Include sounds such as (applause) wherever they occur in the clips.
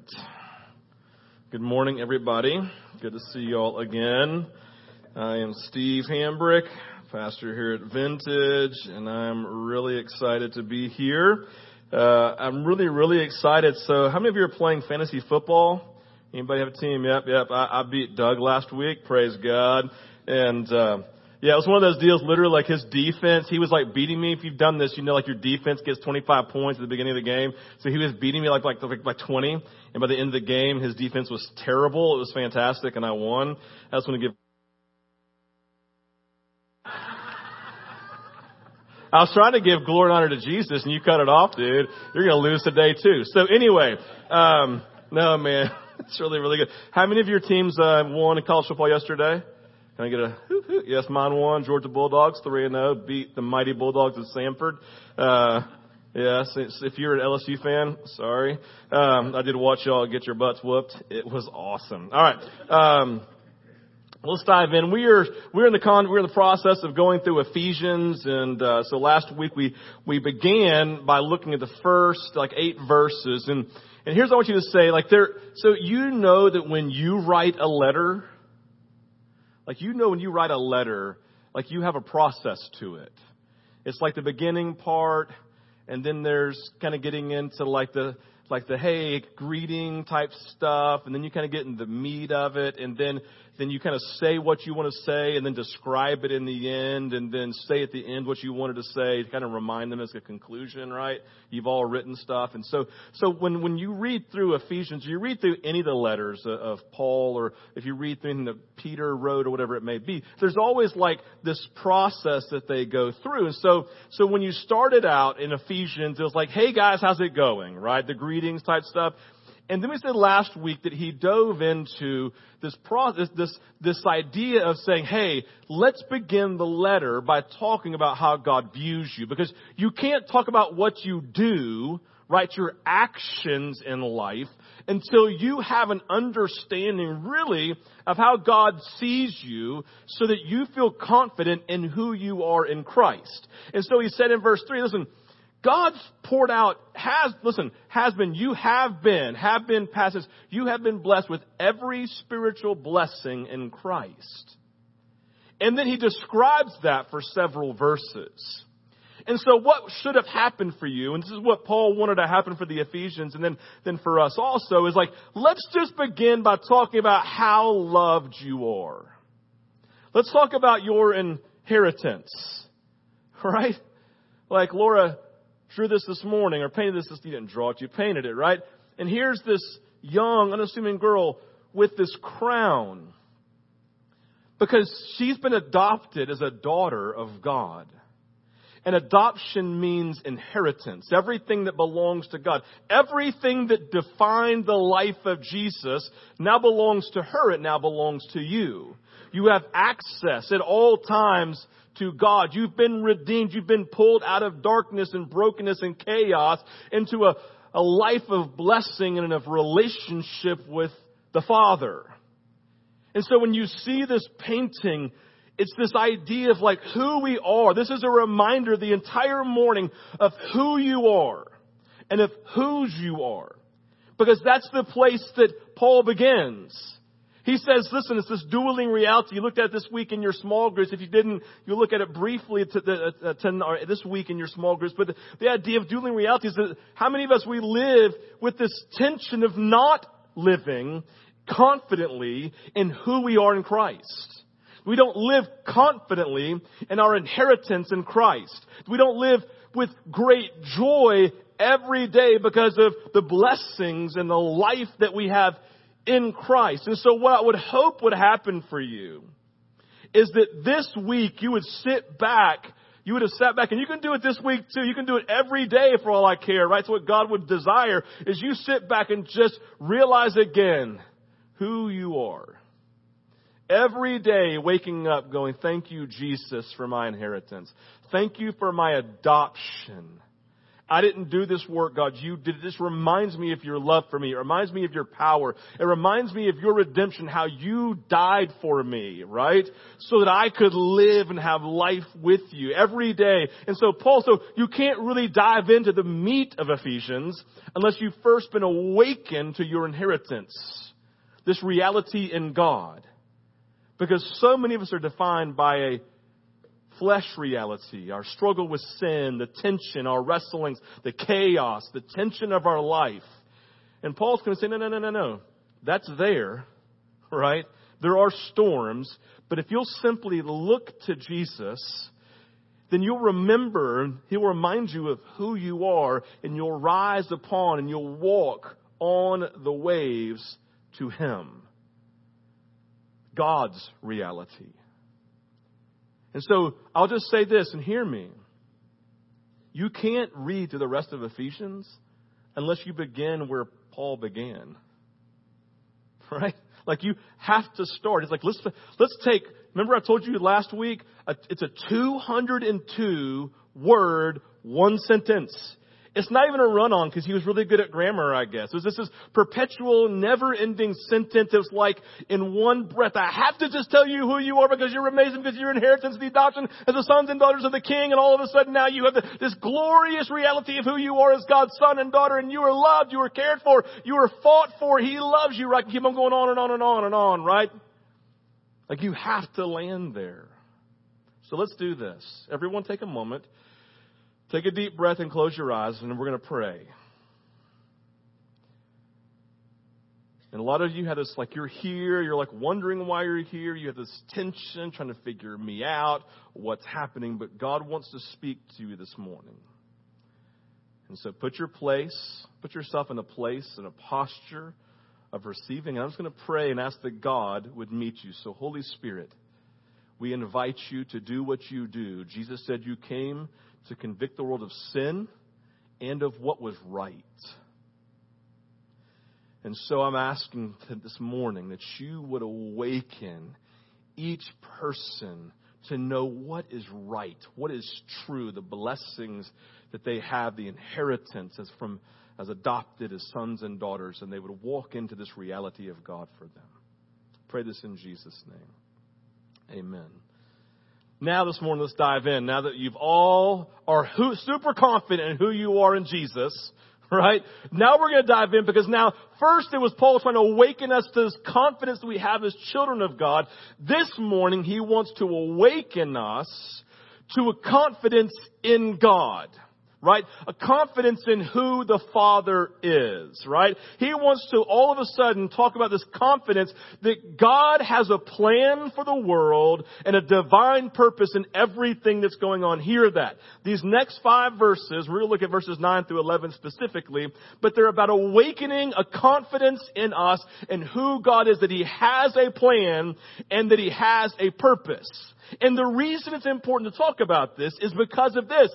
right. Good morning, everybody. Good to see you all again. I am Steve Hambrick, pastor here at Vintage, and I'm really excited to be here. Uh, I'm really, really excited. So, how many of you are playing fantasy football? Anybody have a team? Yep, yep. I, I beat Doug last week. Praise God. And uh, yeah, it was one of those deals, literally like his defense, he was like beating me. If you've done this, you know like your defense gets 25 points at the beginning of the game. So he was beating me like, like, like, like 20. And by the end of the game, his defense was terrible. It was fantastic and I won. I just want to give I was trying to give glory and honor to Jesus and you cut it off, dude. You're to lose today too. So anyway, um, no man, (laughs) it's really, really good. How many of your teams, uh, won college football yesterday? Can I get a hoot, hoot? Yes, mine won. Georgia Bulldogs, 3 and 0, beat the mighty Bulldogs of Samford. Uh, yes, if you're an LSU fan, sorry. Um, I did watch y'all get your butts whooped. It was awesome. All right. Um, Let's dive in. We are we're in the con we're in the process of going through Ephesians, and uh, so last week we we began by looking at the first like eight verses, and and here's what I want you to say like there. So you know that when you write a letter, like you know when you write a letter, like you have a process to it. It's like the beginning part, and then there's kind of getting into like the like the hey greeting type stuff, and then you kind of get in the meat of it, and then then you kind of say what you want to say and then describe it in the end and then say at the end what you wanted to say to kind of remind them as a conclusion, right? You've all written stuff. And so, so when, when you read through Ephesians, you read through any of the letters of Paul or if you read through that Peter wrote or whatever it may be, there's always like this process that they go through. And so, so when you started out in Ephesians, it was like, hey guys, how's it going? Right? The greetings type stuff. And then we said last week that he dove into this process, this, this idea of saying, hey, let's begin the letter by talking about how God views you. Because you can't talk about what you do, right, your actions in life, until you have an understanding really of how God sees you so that you feel confident in who you are in Christ. And so he said in verse 3, listen, God's poured out, has, listen, has been, you have been, have been passages, you have been blessed with every spiritual blessing in Christ. And then he describes that for several verses. And so what should have happened for you, and this is what Paul wanted to happen for the Ephesians and then, then for us also, is like, let's just begin by talking about how loved you are. Let's talk about your inheritance. (laughs) Right? Like Laura drew this this morning or painted this, this you didn't draw it, you painted it, right? And here's this young, unassuming girl with this crown because she's been adopted as a daughter of God. And adoption means inheritance. Everything that belongs to God. Everything that defined the life of Jesus now belongs to her. It now belongs to you. You have access at all times to God. You've been redeemed. You've been pulled out of darkness and brokenness and chaos into a, a life of blessing and of relationship with the Father. And so when you see this painting, it's this idea of like who we are. This is a reminder the entire morning of who you are and of whose you are. Because that's the place that Paul begins. He says, listen, it's this dueling reality. You looked at this week in your small groups. If you didn't, you look at it briefly to uh, to, this week in your small groups. But the, the idea of dueling reality is that how many of us we live with this tension of not living confidently in who we are in Christ. We don't live confidently in our inheritance in Christ. We don't live with great joy every day because of the blessings and the life that we have in Christ. And so what I would hope would happen for you is that this week you would sit back you would have sat back and you can do it this week too. You can do it every day for all I care, right? So what God would desire is you sit back and just realize again who you are. Every day waking up going, thank you Jesus for my inheritance. Thank you for my adoption I didn't do this work, God. You did. This reminds me of your love for me. It reminds me of your power. It reminds me of your redemption, how you died for me, right? So that I could live and have life with you every day. And so Paul, so you can't really dive into the meat of Ephesians unless you've first been awakened to your inheritance. This reality in God. Because so many of us are defined by a flesh reality, our struggle with sin, the tension, our wrestlings, the chaos, the tension of our life. And Paul's going to say, no, no, no, no, no. That's there, right? There are storms, but if you'll simply look to Jesus, then you'll remember, He'll remind you of who you are, and you'll rise upon and you'll walk on the waves to Him. God's reality. And so I'll just say this and hear me. You can't read through the rest of Ephesians unless you begin where Paul began. (laughs) Right? Like you have to start. It's like let's let's take. Remember I told you last week. It's a 202 word one sentence. It's not even a run on because he was really good at grammar, I guess. It was this perpetual, never ending sentence. It was like in one breath, I have to just tell you who you are because you're amazing because your inheritance, the adoption as the sons and daughters of the king. And all of a sudden now you have the, this glorious reality of who you are as God's son and daughter and you are loved, you are cared for, you are fought for. He loves you, right? Keep on going on and on and on and on, right? Like you have to land there. So let's do this. Everyone take a moment. Take a deep breath and close your eyes, and we're going to pray. And a lot of you have this, like, you're here, you're like wondering why you're here, you have this tension, trying to figure me out, what's happening, but God wants to speak to you this morning. And so put your place, put yourself in a place, in a posture of receiving. And I'm just going to pray and ask that God would meet you. So, Holy Spirit, we invite you to do what you do. Jesus said you came to convict the world of sin and of what was right. And so I'm asking this morning that you would awaken each person to know what is right, what is true, the blessings that they have, the inheritance as from as adopted as sons and daughters, and they would walk into this reality of God for them. Pray this in Jesus' name. Amen. Now this morning, let's dive in. Now that you've all are who, super confident in who you are in Jesus, (laughs) right? Now we're going to dive in because now first it was Paul trying to awaken us to this confidence that we have as children of God. This morning he wants to awaken us to a confidence in God right? A confidence in who the Father is, right? He wants to all of a sudden talk about this confidence that God has a plan for the world and a divine purpose in everything that's going on. Hear that. These next five verses, we're going to look at verses 9 through 11 specifically, but they're about awakening a confidence in us and who God is, that He has a plan and that He has a purpose. And the reason it's important to talk about this is because of this.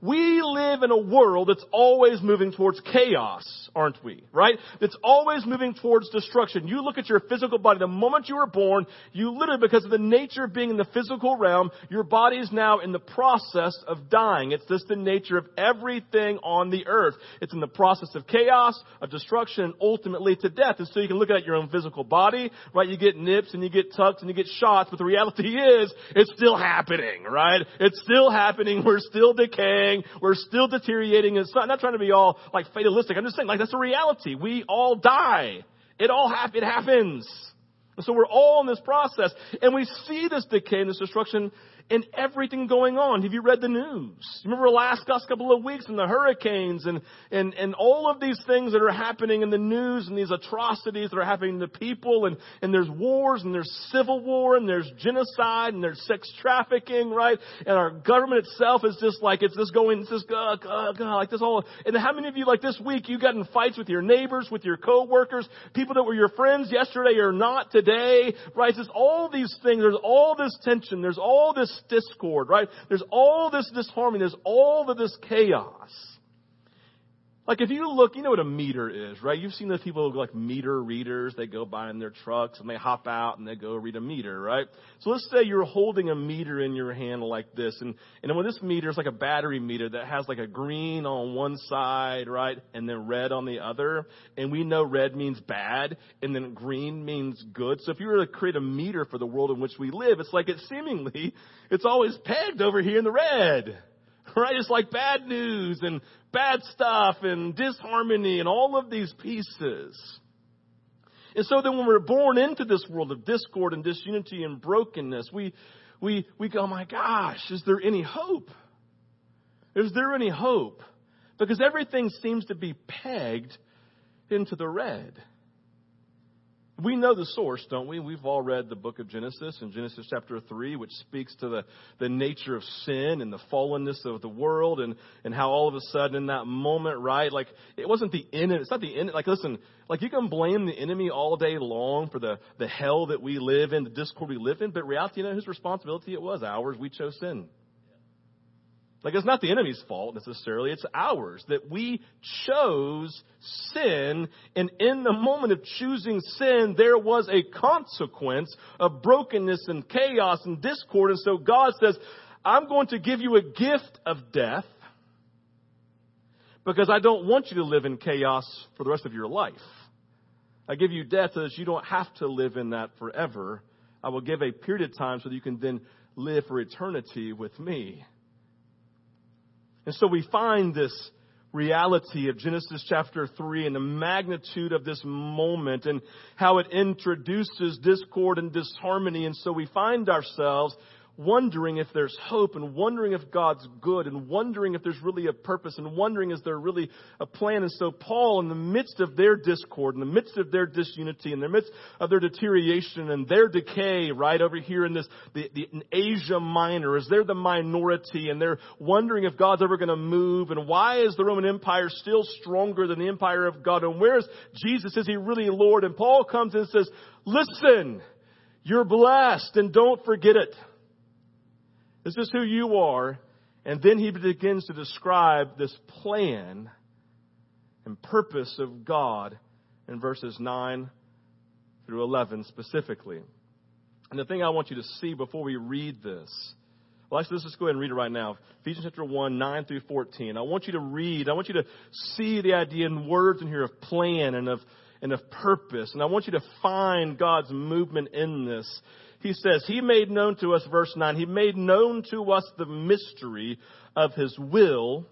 We live in a world that's always moving towards chaos, aren't we? Right? That's always moving towards destruction. You look at your physical body, the moment you were born, you literally, because of the nature of being in the physical realm, your body is now in the process of dying. It's just the nature of everything on the earth. It's in the process of chaos, of destruction, and ultimately to death. And so you can look at your own physical body, right? You get nips and you get tucks and you get shots, but the reality is, it's still happening, right? It's still happening. We're still decaying We're still deteriorating. It's not, not trying to be all like fatalistic. I'm just saying like that's a reality. We all die. It all hap- it happens. And so we're all in this process. And we see this decay and this destruction in everything going on. Have you read the news? Remember the last, couple of weeks and the hurricanes and, and, and all of these things that are happening in the news and these atrocities that are happening to people and, and there's wars and there's civil war and there's genocide and there's sex trafficking, right? And our government itself is just like, it's just going, it's just, like this all. And how many of you, like this week, you got in fights with your neighbors, with your coworkers, people that were your friends yesterday or not today, right? There's all these things. There's all this tension. There's all this discord, right? There's all this disharmony. There's all of this chaos. Like if you look, you know what a meter is, right? You've seen those people like meter readers. They go by in their trucks and they hop out and they go read a meter, right? So let's say you're holding a meter in your hand like this, and and when this meter is like a battery meter that has like a green on one side, right, and then red on the other, and we know red means bad, and then green means good. So if you were to create a meter for the world in which we live, it's like it's seemingly it's always pegged over here in the red (laughs) right? It's like bad news and bad stuff and disharmony and all of these pieces. And so then when we're born into this world of discord and disunity and brokenness, we, we, we go, oh my gosh, is there any hope? Is there any hope? Because everything seems to be pegged into the red. We know the source, don't we? We've all read the book of Genesis in Genesis chapter 3, which speaks to the, the nature of sin and the fallenness of the world and, and how all of a sudden in that moment, right? Like, it wasn't the enemy. It's not the enemy. Like, listen, like you can blame the enemy all day long for the, the hell that we live in, the discord we live in, but reality, you know whose responsibility it was? Ours. We chose sin. Like it's not the enemy's fault necessarily, it's ours that we chose sin and in the moment of choosing sin there was a consequence of brokenness and chaos and discord and so God says, I'm going to give you a gift of death because I don't want you to live in chaos for the rest of your life. I give you death so that you don't have to live in that forever. I will give a period of time so that you can then live for eternity with me. And so we find this reality of Genesis chapter 3 and the magnitude of this moment and how it introduces discord and disharmony. And so we find ourselves wondering if there's hope and wondering if God's good and wondering if there's really a purpose and wondering is there really a plan. And so Paul, in the midst of their discord, in the midst of their disunity, in the midst of their deterioration and their decay, right over here in this, the, the in Asia Minor, is they're the minority and they're wondering if God's ever going to move and why is the Roman Empire still stronger than the empire of God and where is Jesus? Is he really Lord? And Paul comes and says, listen, you're blessed and don't forget it. This is who you are. And then he begins to describe this plan and purpose of God in verses 9 through 11 specifically. And the thing I want you to see before we read this, well, actually, let's just go ahead and read it right now. Ephesians chapter 1, 9 through 14. I want you to read, I want you to see the idea in words in here of plan and of, and of purpose. And I want you to find God's movement in this he says, He made known to us, verse 9, He made known to us the mystery of His will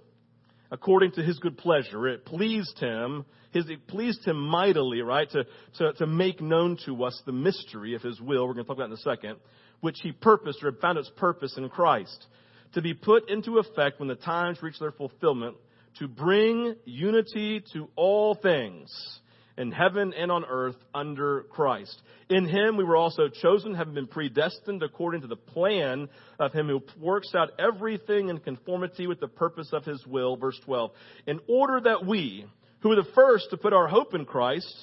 according to His good pleasure. It pleased Him, his, it pleased Him mightily, right, to, to, to make known to us the mystery of His will. We're going to talk about in a second, which He purposed or found its purpose in Christ to be put into effect when the times reach their fulfillment to bring unity to all things in heaven and on earth under Christ. In him we were also chosen, having been predestined according to the plan of him who works out everything in conformity with the purpose of his will. Verse 12. In order that we, who were the first to put our hope in Christ,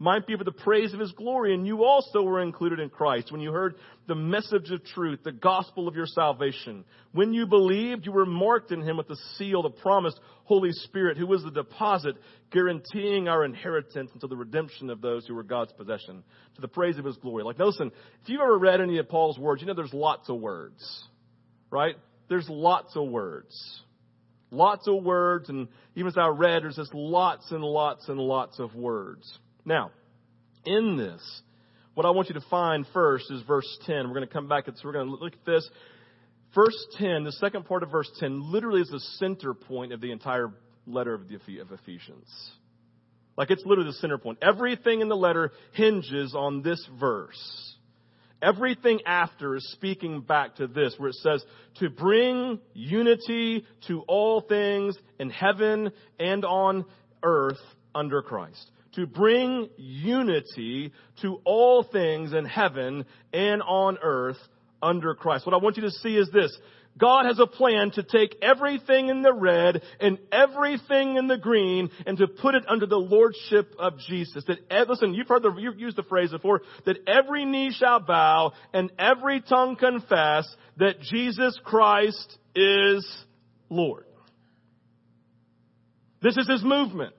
might be for the praise of his glory. And you also were included in Christ when you heard the message of truth, the gospel of your salvation. When you believed, you were marked in him with the seal, the promised Holy Spirit, who was the deposit guaranteeing our inheritance until the redemption of those who were God's possession to the praise of his glory. Like, listen, if you've ever read any of Paul's words, you know there's lots of words, right? There's lots of words. Lots of words, and even as I read, there's just lots and lots and lots of words. Now, in this, what I want you to find first is verse 10. We're going to come back so we're going to look at this. Verse 10, the second part of verse 10, literally is the center point of the entire letter of, the, of Ephesians. Like it's literally the center point. Everything in the letter hinges on this verse. Everything after is speaking back to this, where it says, to bring unity to all things in heaven and on earth under Christ to bring unity to all things in heaven and on earth under Christ. What I want you to see is this. God has a plan to take everything in the red and everything in the green and to put it under the lordship of Jesus. That listen, you've heard the you've used the phrase before that every knee shall bow and every tongue confess that Jesus Christ is Lord. This is his movement.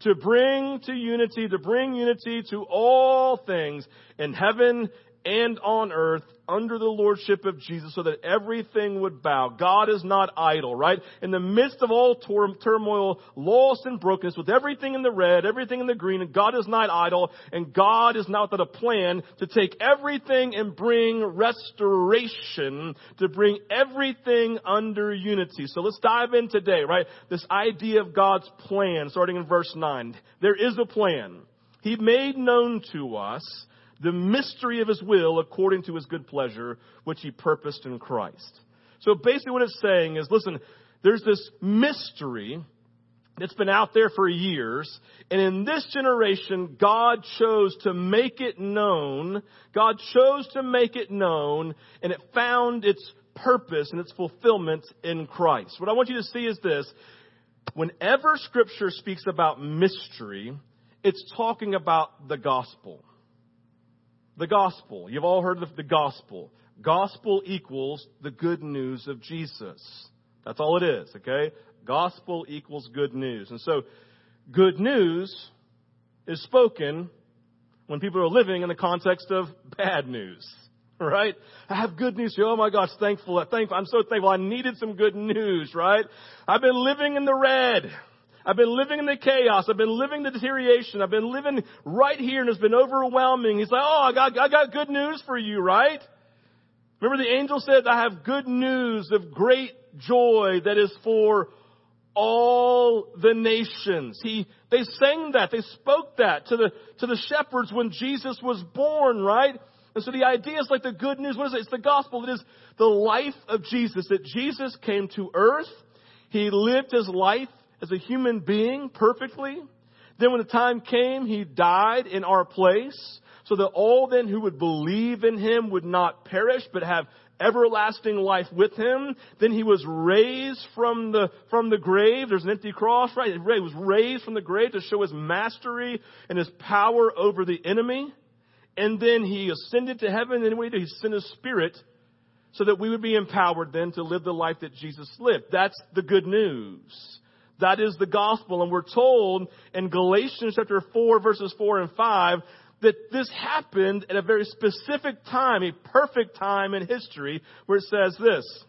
To bring to unity, to bring unity to all things in heaven and on earth under the lordship of Jesus so that everything would bow. God is not idle, right? In the midst of all tor- turmoil, loss and brokenness, with everything in the red, everything in the green, God is not idle, and God is not without a plan to take everything and bring restoration, to bring everything under unity. So let's dive in today, right? This idea of God's plan, starting in verse 9. There is a plan. He made known to us the mystery of his will according to his good pleasure, which he purposed in Christ. So basically what it's saying is, listen, there's this mystery that's been out there for years, and in this generation, God chose to make it known. God chose to make it known, and it found its purpose and its fulfillment in Christ. What I want you to see is this. Whenever scripture speaks about mystery, it's talking about the gospel. The gospel. You've all heard of the gospel. Gospel equals the good news of Jesus. That's all it is, okay? Gospel equals good news. And so, good news is spoken when people are living in the context of bad news. (laughs) Right? I have good news. Oh my gosh, thankful, thankful. I'm so thankful. I needed some good news, right? I've been living in the red. I've been living in the chaos. I've been living the deterioration. I've been living right here and it's been overwhelming. He's like, oh, I got, I got good news for you, right? Remember the angel said, I have good news of great joy that is for all the nations. He, they sang that, they spoke that to the, to the shepherds when Jesus was born, right? And so the idea is like the good news. What is it? It's the gospel. It is the life of Jesus, that Jesus came to earth. He lived his life as a human being perfectly. Then when the time came, he died in our place so that all then who would believe in him would not perish but have everlasting life with him. Then he was raised from the, from the grave. There's an empty cross, right? He was raised from the grave to show his mastery and his power over the enemy. And then he ascended to heaven and? He sent his spirit so that we would be empowered then to live the life that Jesus lived. That's the good news. That is the gospel. And we're told in Galatians chapter 4 verses 4 and 5 that this happened at a very specific time, a perfect time in history where it says this.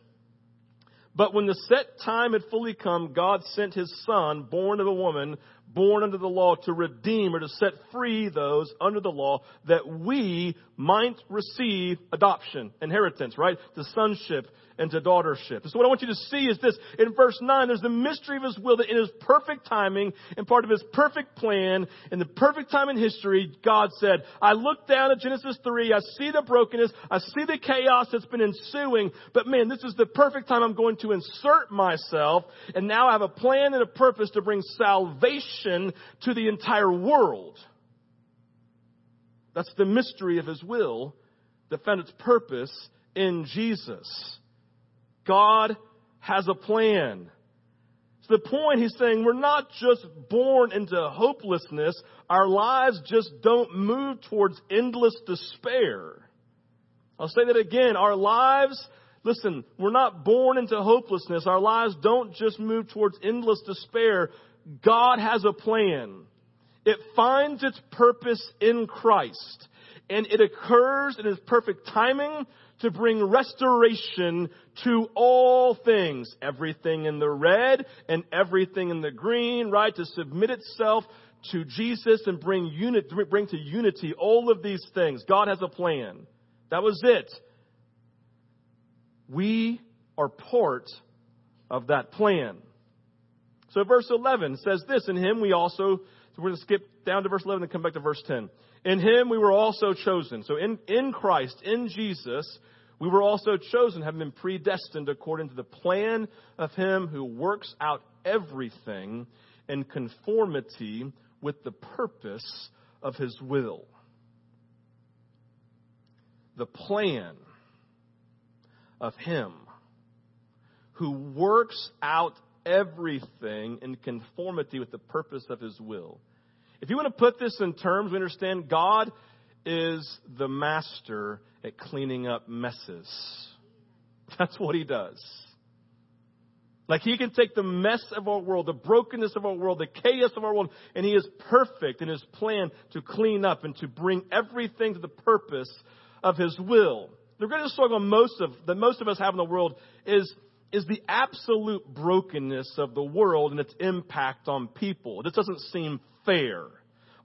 But when the set time had fully come, God sent his son, born of a woman, born under the law, to redeem or to set free those under the law that we might receive adoption, inheritance, right? To sonship and to daughtership. So what I want you to see is this. In verse 9, there's the mystery of His will that in His perfect timing and part of His perfect plan, in the perfect time in history, God said, I look down at Genesis 3, I see the brokenness, I see the chaos that's been ensuing, but man, this is the perfect time I'm going to insert myself, and now I have a plan and a purpose to bring salvation to the entire world. That's the mystery of His will that found its purpose in Jesus. God has a plan. To the point he's saying we're not just born into hopelessness, our lives just don't move towards endless despair. I'll say that again. Our lives, listen, we're not born into hopelessness. Our lives don't just move towards endless despair. God has a plan. It finds its purpose in Christ. And it occurs in His perfect timing to bring restoration to all things. Everything in the red and everything in the green, right? To submit itself to Jesus and bring unit, bring to unity all of these things. God has a plan. That was it. We are part of that plan. So verse 11 says this, in him we also, so we're going to skip down to verse 11 and come back to verse 10. In him we were also chosen. So in, in Christ, in Jesus, we were also chosen, having been predestined according to the plan of him who works out everything in conformity with the purpose of his will. The plan of him who works out everything in conformity with the purpose of his will. If you want to put this in terms, we understand God is the master at cleaning up messes. (laughs) That's what he does. Like he can take the mess of our world, the brokenness of our world, the chaos of our world, and he is perfect in his plan to clean up and to bring everything to the purpose of his will. The greatest struggle most of, that most of us have in the world is, is the absolute brokenness of the world and its impact on people. This doesn't seem fair.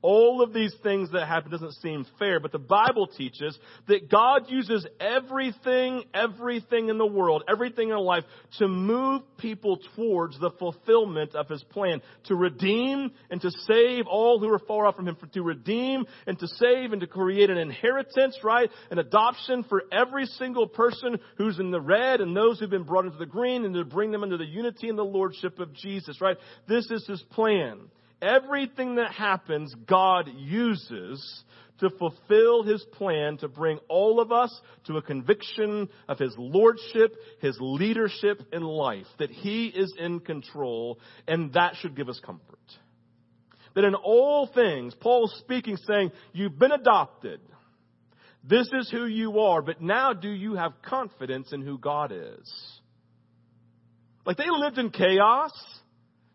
All of these things that happen doesn't seem fair, but the Bible teaches that God uses everything, everything in the world, everything in life to move people towards the fulfillment of His plan, to redeem and to save all who are far off from Him, to redeem and to save and to create an inheritance, right? An adoption for every single person who's in the red and those who've been brought into the green and to bring them into the unity and the lordship of Jesus, right? This is His plan. Everything that happens, God uses to fulfill His plan to bring all of us to a conviction of His Lordship, His leadership in life, that He is in control, and that should give us comfort. That in all things, Paul's speaking saying, you've been adopted. This is who you are, but now do you have confidence in who God is? Like they lived in chaos.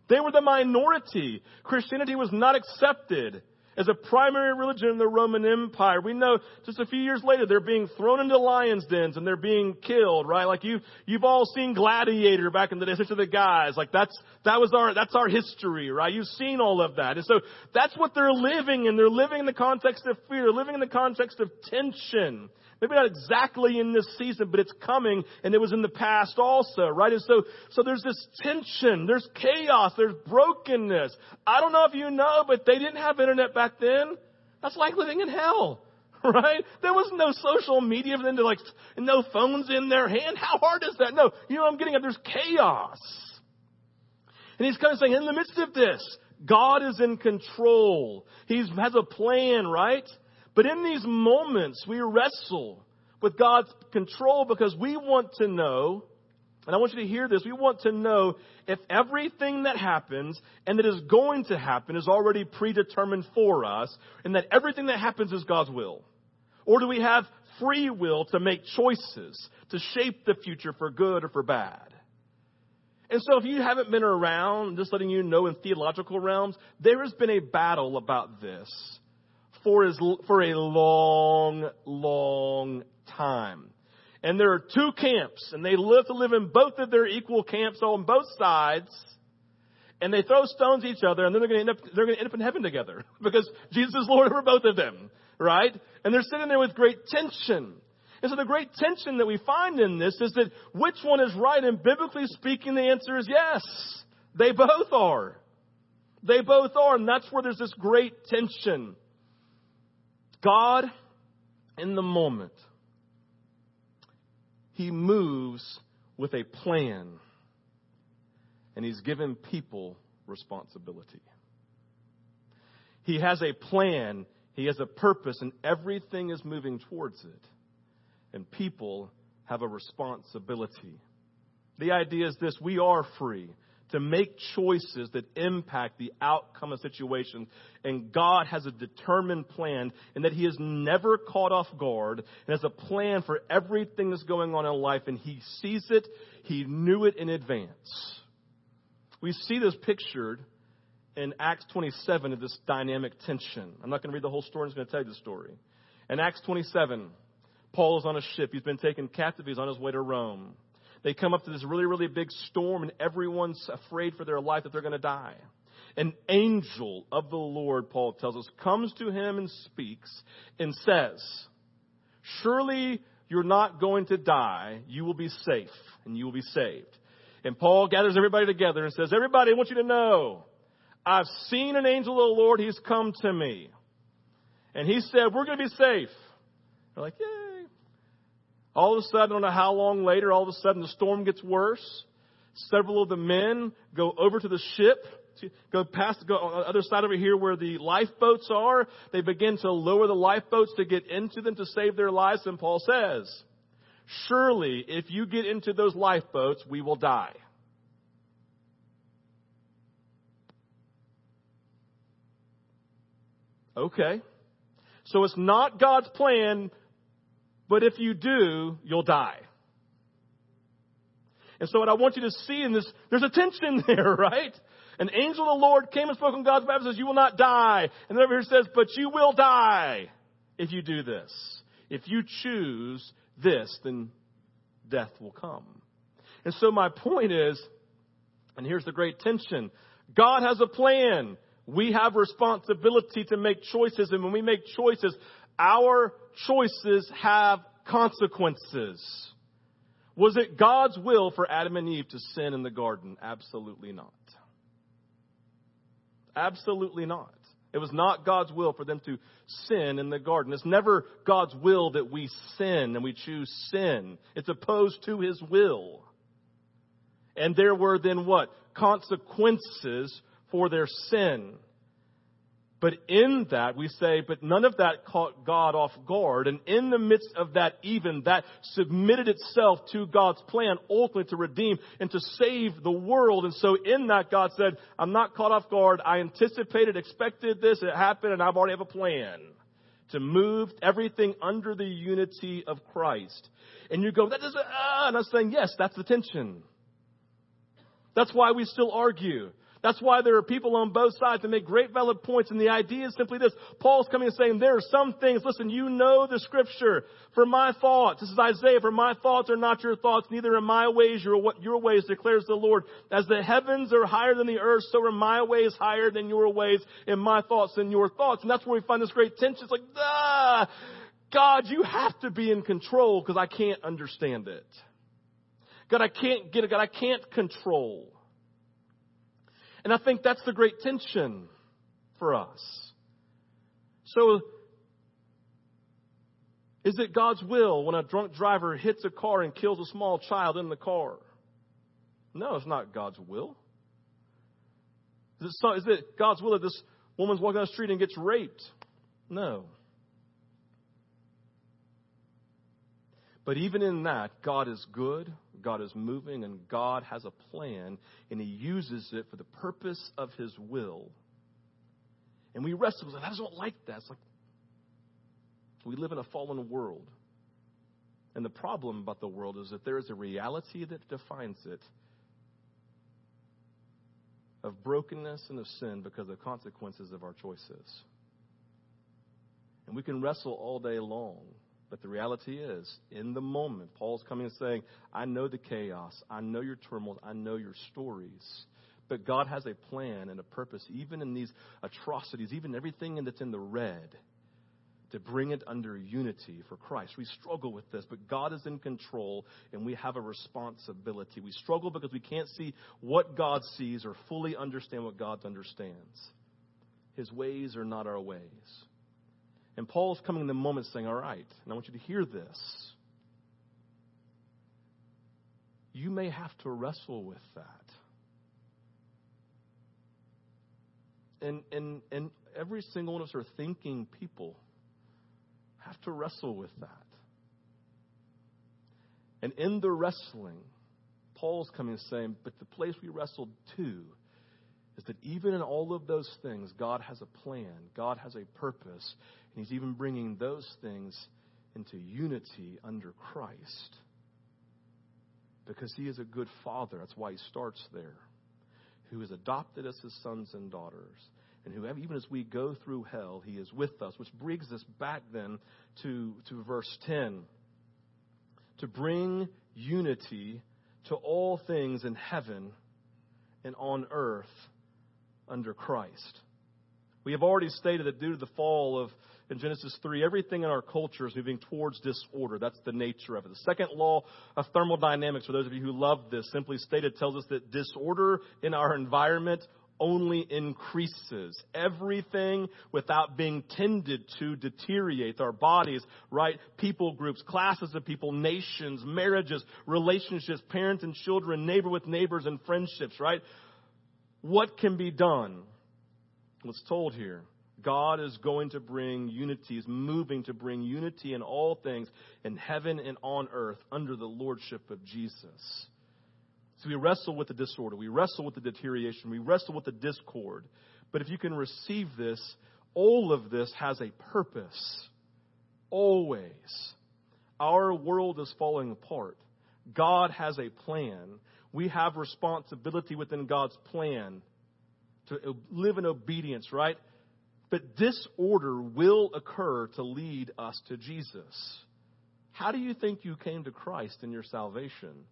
They were the minority. Christianity was not accepted as a primary religion in the Roman Empire. We know just a few years later they're being thrown into lions' dens and they're being killed, right? Like you, you've all seen Gladiator back in the days, of the guys. Like that's, that was our, that's our history, right? You've seen all of that. And so that's what they're living in. They're living in the context of fear, living in the context of tension. Maybe not exactly in this season, but it's coming and it was in the past also, right? And so, so there's this tension, there's chaos, there's brokenness. I don't know if you know, but they didn't have internet back then. That's like living in hell, (laughs) right? There was no social media for them to like, no phones in their hand. How hard is that? No, you know what I'm getting at? There's chaos. And he's kind of saying, in the midst of this, God is in control. He has a plan, right? But in these moments, we wrestle with God's control because we want to know, and I want you to hear this, we want to know if everything that happens and that is going to happen is already predetermined for us, and that everything that happens is God's will. Or do we have free will to make choices, to shape the future for good or for bad? And so if you haven't been around, just letting you know in theological realms, there has been a battle about this for, his, for a long, long time. And there are two camps, and they live to live in both of their equal camps on both sides. And they throw stones at each other, and then they're going to end up, they're going to end up in heaven together (laughs) because Jesus is Lord over both of them, right? And they're sitting there with great tension. And so the great tension that we find in this is that which one is right? And biblically speaking, the answer is yes. They both are. They both are. And that's where there's this great tension. God, in the moment, He moves with a plan, and He's given people responsibility. He has a plan, He has a purpose, and everything is moving towards it. And people have a responsibility. The idea is this we are free to make choices that impact the outcome of situations. And God has a determined plan and that He is never caught off guard and has a plan for everything that's going on in life and He sees it. He knew it in advance. We see this pictured in Acts 27 of this dynamic tension. I'm not going to read the whole story. I'm just going to tell you the story. In Acts 27, Paul is on a ship. He's been taken captive. He's on his way to Rome. They come up to this really, really big storm, and everyone's afraid for their life that they're going to die. An angel of the Lord, Paul tells us, comes to him and speaks and says, Surely you're not going to die. You will be safe and you will be saved. And Paul gathers everybody together and says, Everybody, I want you to know, I've seen an angel of the Lord. He's come to me. And he said, We're going to be safe. They're like, Yay. All of a sudden, I don't know how long later, all of a sudden the storm gets worse. Several of the men go over to the ship, go past, go on the other side over here where the lifeboats are. They begin to lower the lifeboats to get into them to save their lives. And Paul says, surely if you get into those lifeboats, we will die. Okay. So it's not God's plan but if you do, you'll die. And so what I want you to see in this, there's a tension (laughs) there, right? An angel of the Lord came and spoke on God's behalf and says, you will not die. And then over here says, but you will die if you do this. If you choose this, then death will come. And so my point is, and here's the great tension. God has a plan. We have responsibility to make choices. And when we make choices, our choices have consequences. Was it God's will for Adam and Eve to sin in the garden? Absolutely not. Absolutely not. It was not God's will for them to sin in the garden. It's never God's will that we sin and we choose sin. It's opposed to His will. And there were then what? Consequences for their sin. But in that, we say, but none of that caught God off guard. And in the midst of that, even that submitted itself to God's plan, ultimately to redeem and to save the world. And so in that, God said, I'm not caught off guard. I anticipated, expected this. It happened, and I've already have a plan to move everything under the unity of Christ. And you go, that doesn't, ah, and I'm saying, yes, that's the tension. That's why we still argue. That's why there are people on both sides that make great valid points. And the idea is simply this. Paul's coming and saying, there are some things, listen, you know the scripture. For my thoughts, this is Isaiah, for my thoughts are not your thoughts, neither are my ways your, your ways, declares the Lord. As the heavens are higher than the earth, so are my ways higher than your ways, and my thoughts than your thoughts. And that's where we find this great tension. It's like, ah, God, you have to be in control because I can't understand it. God, I can't get it. God, I can't control. And I think that's the great tension for us. So, is it God's will when a drunk driver hits a car and kills a small child in the car? No, it's not God's will. Is it, is it God's will that this woman's walking down the street and gets raped? No. But even in that, God is good, God is moving, and God has a plan, and He uses it for the purpose of His will. And we wrestle with, I just don't like that. It's like we live in a fallen world. And the problem about the world is that there is a reality that defines it of brokenness and of sin because of consequences of our choices. And we can wrestle all day long but the reality is, in the moment, Paul's coming and saying, I know the chaos. I know your turmoil. I know your stories. But God has a plan and a purpose, even in these atrocities, even everything that's in the red, to bring it under unity for Christ. We struggle with this, but God is in control and we have a responsibility. We struggle because we can't see what God sees or fully understand what God understands. His ways are not our ways. And Paul's coming in the moment saying, All right, and I want you to hear this. You may have to wrestle with that. And, and, and every single one of us are thinking people have to wrestle with that. And in the wrestling, Paul's coming and saying, but the place we wrestled to is that even in all of those things, God has a plan, God has a purpose, and He's even bringing those things into unity under Christ. Because He is a good Father. That's why He starts there. Who has adopted us as sons and daughters. And who, even as we go through hell, He is with us. Which brings us back then to, to verse 10. To bring unity to all things in heaven and on earth under Christ. We have already stated that due to the fall of in Genesis 3, everything in our culture is moving towards disorder. That's the nature of it. The second law of thermodynamics, for those of you who love this, simply stated tells us that disorder in our environment only increases. Everything without being tended to deteriorates. Our bodies, right? People groups, classes of people, nations, marriages, relationships, parents and children, neighbor with neighbors and friendships, right? What can be done? What's told here. God is going to bring unity, is moving to bring unity in all things in heaven and on earth under the lordship of Jesus. So we wrestle with the disorder. We wrestle with the deterioration. We wrestle with the discord. But if you can receive this, all of this has a purpose. Always. Our world is falling apart. God has a plan. We have responsibility within God's plan to uh, live in obedience, right? But disorder will occur to lead us to Jesus. How do you think you came to Christ in your salvation?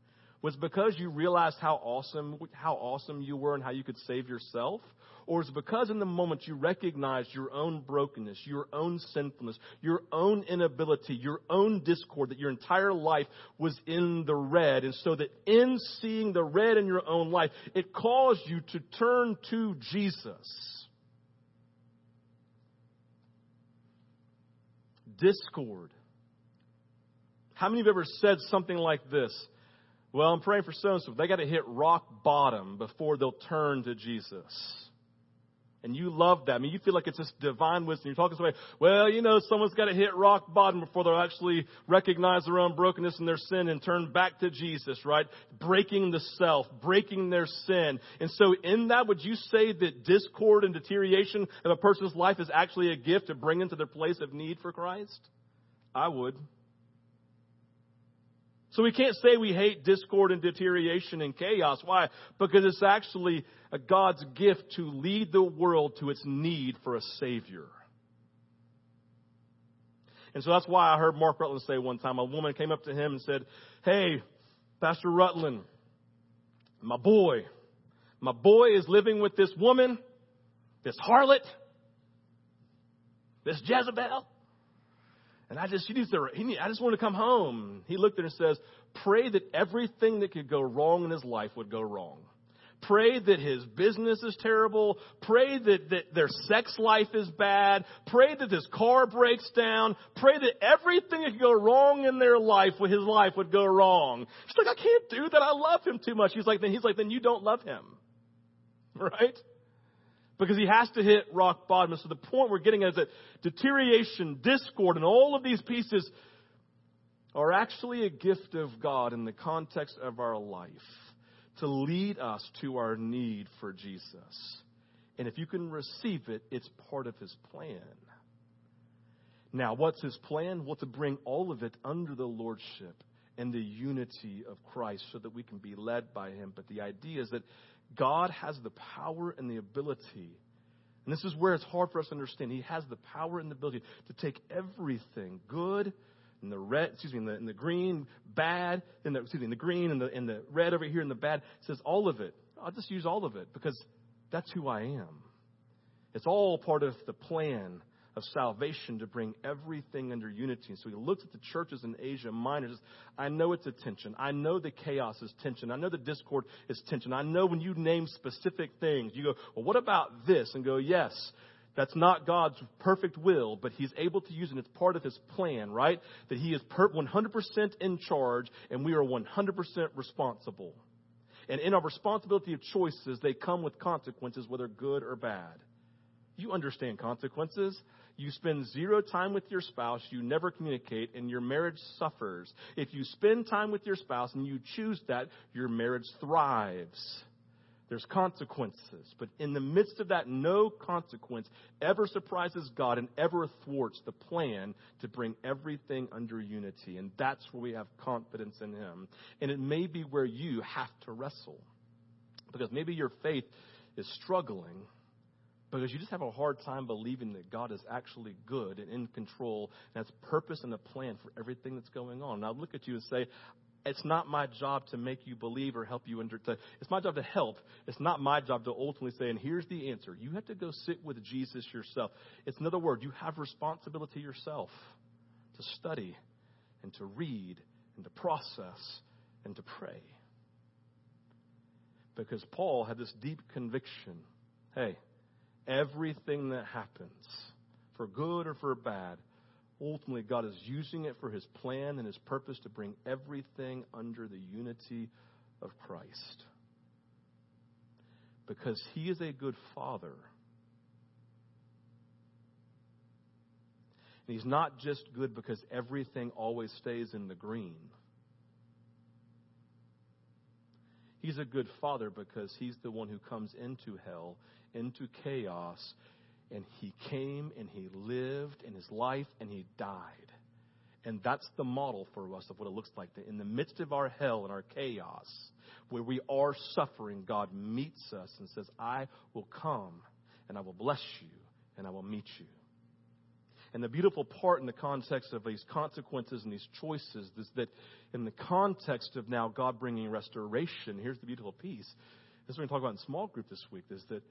Was because you realized how awesome, how awesome you were and how you could save yourself? Or is because in the moment you recognized your own brokenness, your own sinfulness, your own inability, your own discord, that your entire life was in the red? And so that in seeing the red in your own life, it caused you to turn to Jesus. Discord. How many of you have ever said something like this? Well, I'm praying for so and so. They got to hit rock bottom before they'll turn to Jesus. And you love that. I mean, you feel like it's this divine wisdom. You're talking to somebody, well, you know, someone's got to hit rock bottom before they'll actually recognize their own brokenness and their sin and turn back to Jesus, right? Breaking the self, breaking their sin. And so in that, would you say that discord and deterioration of a person's life is actually a gift to bring into their place of need for Christ? I would. So we can't say we hate discord and deterioration and chaos. Why? Because it's actually a God's gift to lead the world to its need for a Savior. And so that's why I heard Mark Rutland say one time, a woman came up to him and said, Hey, Pastor Rutland, my boy, my boy is living with this woman, this harlot, this Jezebel. And I just, she needs to, he need, I just want to come home. He looked at her and says, pray that everything that could go wrong in his life would go wrong. Pray that his business is terrible. Pray that, that their sex life is bad. Pray that his car breaks down. Pray that everything that could go wrong in their life, with his life would go wrong. She's like, I can't do that. I love him too much. He's like, then he's like, then you don't love him. (laughs) Right? Because he has to hit rock bottom. And so the point we're getting is that deterioration, discord, and all of these pieces are actually a gift of God in the context of our life to lead us to our need for Jesus. And if you can receive it, it's part of his plan. Now, what's his plan? Well, to bring all of it under the lordship and the unity of Christ so that we can be led by him. But the idea is that God has the power and the ability. And this is where it's hard for us to understand. He has the power and the ability to take everything good in the red, excuse me, in the, the green, bad, in the, excuse me, in the green and the, in the red over here in the bad. It says all of it. I'll just use all of it because that's who I am. It's all part of the plan of salvation to bring everything under unity. And so he looks at the churches in Asia Minor. I know it's a tension. I know the chaos is tension. I know the discord is tension. I know when you name specific things, you go, well, what about this? And go, yes, that's not God's perfect will, but He's able to use it. It's part of His plan, right? That He is 100% in charge and we are 100% responsible. And in our responsibility of choices, they come with consequences, whether good or bad. You understand consequences. You spend zero time with your spouse, you never communicate, and your marriage suffers. If you spend time with your spouse and you choose that, your marriage thrives. There's consequences. But in the midst of that, no consequence ever surprises God and ever thwarts the plan to bring everything under unity. And that's where we have confidence in Him. And it may be where you have to wrestle. Because maybe your faith is struggling because you just have a hard time believing that God is actually good and in control and has purpose and a plan for everything that's going on. Now look at you and say, it's not my job to make you believe or help you under. It's my job to help. It's not my job to ultimately say, and here's the answer. You have to go sit with Jesus yourself. It's another word. You have responsibility yourself to study and to read and to process and to pray. Because Paul had this deep conviction. Hey, everything that happens, for good or for bad, ultimately God is using it for his plan and his purpose to bring everything under the unity of Christ. Because he is a good father. And he's not just good because everything always stays in the green. He's a good father because he's the one who comes into hell, into chaos, and he came and he lived in his life and he died. And that's the model for us of what it looks like. In the midst of our hell and our chaos, where we are suffering, God meets us and says, I will come and I will bless you and I will meet you. And the beautiful part in the context of these consequences and these choices is that in the context of now God bringing restoration, here's the beautiful piece. This is what we're going to talk about in small group this week, is that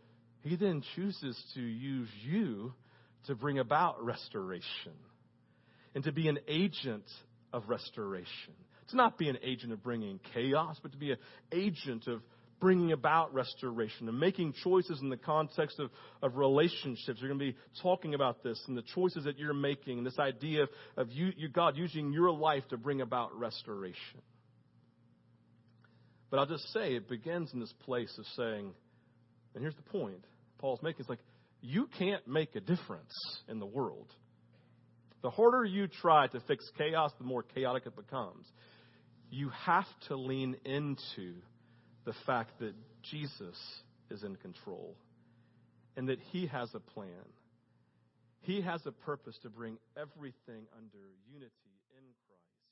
He then chooses to use you to bring about restoration and to be an agent of restoration. To not be an agent of bringing chaos, but to be an agent of bringing about restoration and making choices in the context of, of relationships. You're going to be talking about this and the choices that you're making and this idea of, of you, you, God using your life to bring about restoration. But I'll just say it begins in this place of saying, and here's the point Paul's making, it's like, you can't make a difference in the world. The harder you try to fix chaos, the more chaotic it becomes. You have to lean into the fact that Jesus is in control and that He has a plan. He has a purpose to bring everything under unity in Christ.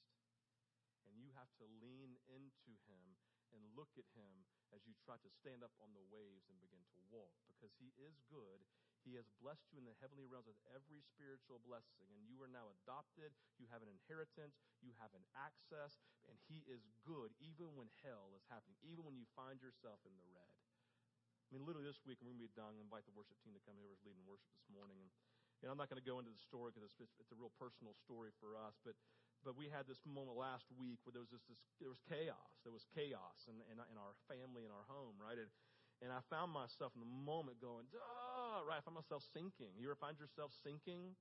And you have to lean into Him and look at Him as you try to stand up on the waves and begin to walk because He is good he has blessed you in the heavenly realms with every spiritual blessing, and you are now adopted. You have an inheritance. You have an access, and He is good even when hell is happening, even when you find yourself in the red. I mean, literally this week, we're going to be done. invite the worship team to come here. We're leading worship this morning. And, and I'm not going to go into the story because it's, it's, a real personal story for us, but but we had this moment last week where there was this, this there was chaos. There was chaos in, in, in our family, in our home, right? And, and I found myself in the moment going, duh, right? I found myself sinking. You ever find yourself sinking?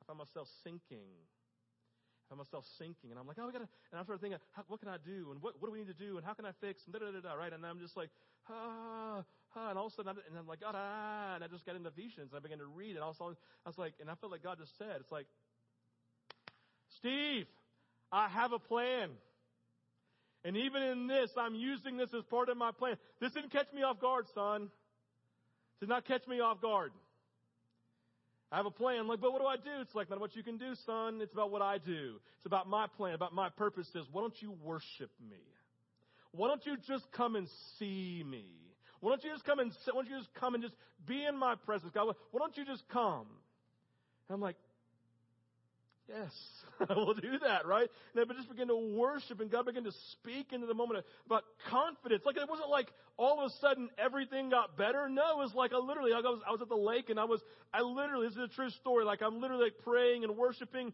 I found myself sinking. I found myself sinking. And I'm like, oh, we got to, and I'm sort of thinking, what can I do? And what, what do we need to do? And how can I fix? And da da da da, right? And I'm just like, ah, ah. And all of a sudden, I, and I'm like, ah, and I just got into Ephesians and I began to read. And also, I was like, and I felt like God just said, it's like, Steve, I have a plan. And even in this, I'm using this as part of my plan. This didn't catch me off guard, son. Did not catch me off guard. I have a plan. Like, but what do I do? It's like, not what you can do, son. It's about what I do. It's about my plan, about my purposes. Why don't you worship me? Why don't you just come and see me? Why don't you just come and why don't you just come and just be in my presence, God? Why don't you just come? And I'm like, Yes, (laughs) I will do that, right? And I just begin to worship and God began to speak into the moment about confidence. Like it wasn't like all of a sudden everything got better. No, it was like I literally, I was, I was at the lake and I was, I literally, this is a true story. Like I'm literally like praying and worshiping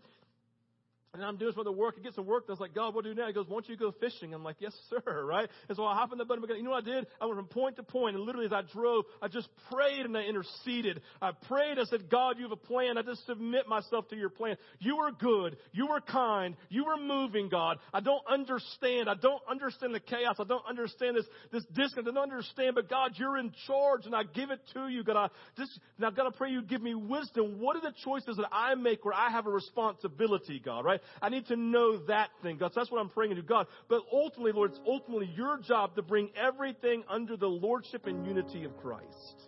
and I'm doing some other work. I get some work. I was like, God, what do you do now? He goes, why don't you go fishing? I'm like, yes, sir, (laughs) right? And so I hop in the boat and you know what I did? I went from point to point and literally as I drove, I just prayed and I interceded. I prayed. I said, God, you have a plan. I just submit myself to your plan. You are good. You are kind. You are moving, God. I don't understand. I don't understand the chaos. I don't understand this, this distance. I don't understand, but God, you're in charge and I give it to you. God, I just, now God, I pray you give me wisdom. What are the choices that I make where I have a responsibility, God, right? Right? I need to know that thing, God. So that's what I'm praying to God. But ultimately, Lord, it's ultimately your job to bring everything under the lordship and unity of Christ.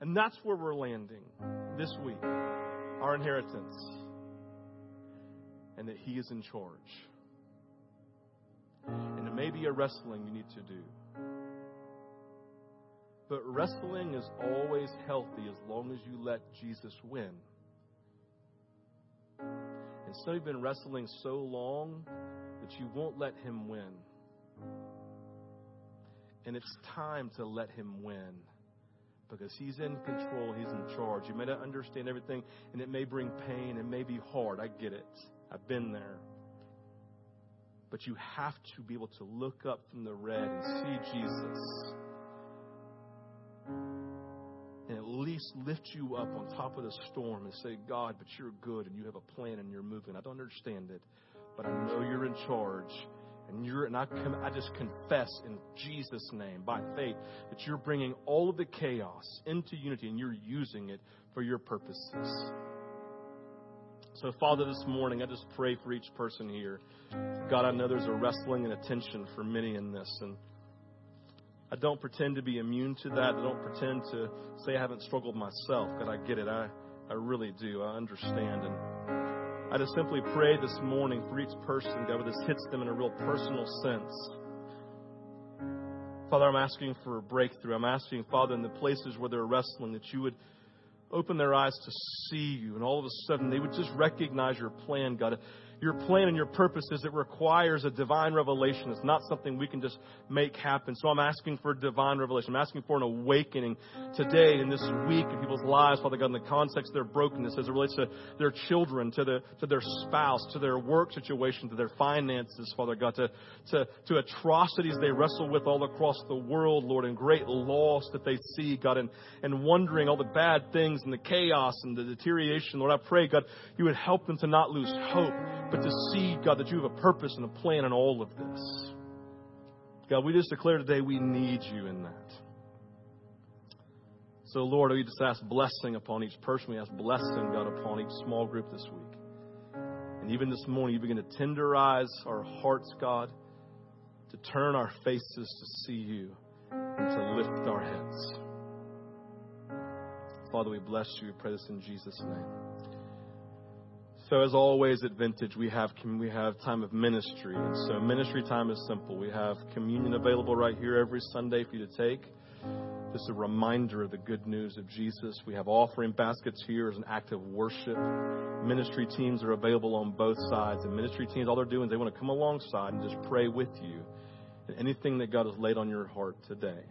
And that's where we're landing this week. Our inheritance. And that He is in charge. And it may be a wrestling you need to do. But wrestling is always healthy as long as you let Jesus win. And so you've been wrestling so long that you won't let him win. And it's time to let him win because he's in control, he's in charge. You may not understand everything, and it may bring pain, it may be hard. I get it. I've been there. But you have to be able to look up from the red and see Jesus least lift you up on top of the storm and say, God, but you're good and you have a plan and you're moving. I don't understand it, but I know you're in charge. And you're, and I, I just confess in Jesus' name by faith that you're bringing all of the chaos into unity and you're using it for your purposes. So, Father, this morning, I just pray for each person here. God, I know there's a wrestling and a tension for many in this. And I don't pretend to be immune to that. I don't pretend to say I haven't struggled myself because I get it. I, I really do. I understand. And I just simply pray this morning for each person, God, where this hits them in a real personal sense. Father, I'm asking for a breakthrough. I'm asking, Father, in the places where they're wrestling, that you would open their eyes to see you, and all of a sudden they would just recognize your plan, God your plan and your purposes, it requires a divine revelation. It's not something we can just make happen. So I'm asking for divine revelation. I'm asking for an awakening today in this week in people's lives, Father God, in the context of their brokenness as it relates to their children, to, the, to their spouse, to their work situation, to their finances, Father God, to, to, to atrocities they wrestle with all across the world, Lord, and great loss that they see, God, and, and wondering all the bad things and the chaos and the deterioration. Lord, I pray, God, you would help them to not lose hope but to see, God, that you have a purpose and a plan in all of this. God, we just declare today we need you in that. So, Lord, we just ask blessing upon each person. We ask blessing, God, upon each small group this week. And even this morning, you begin to tenderize our hearts, God, to turn our faces to see you and to lift our heads. Father, we bless you. We pray this in Jesus' name. So as always at Vintage, we have we have time of ministry, and so ministry time is simple. We have communion available right here every Sunday for you to take. Just a reminder of the good news of Jesus. We have offering baskets here as an act of worship. Ministry teams are available on both sides, and ministry teams, all they're doing is they want to come alongside and just pray with you and anything that God has laid on your heart today.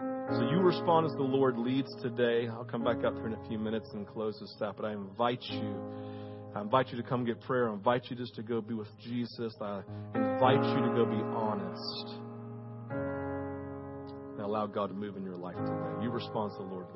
So you respond as the Lord leads today. I'll come back up here in a few minutes and close this stuff, but I invite you I invite you to come get prayer. I invite you just to go be with Jesus. I invite you to go be honest. And allow God to move in your life today. You respond to the Lord.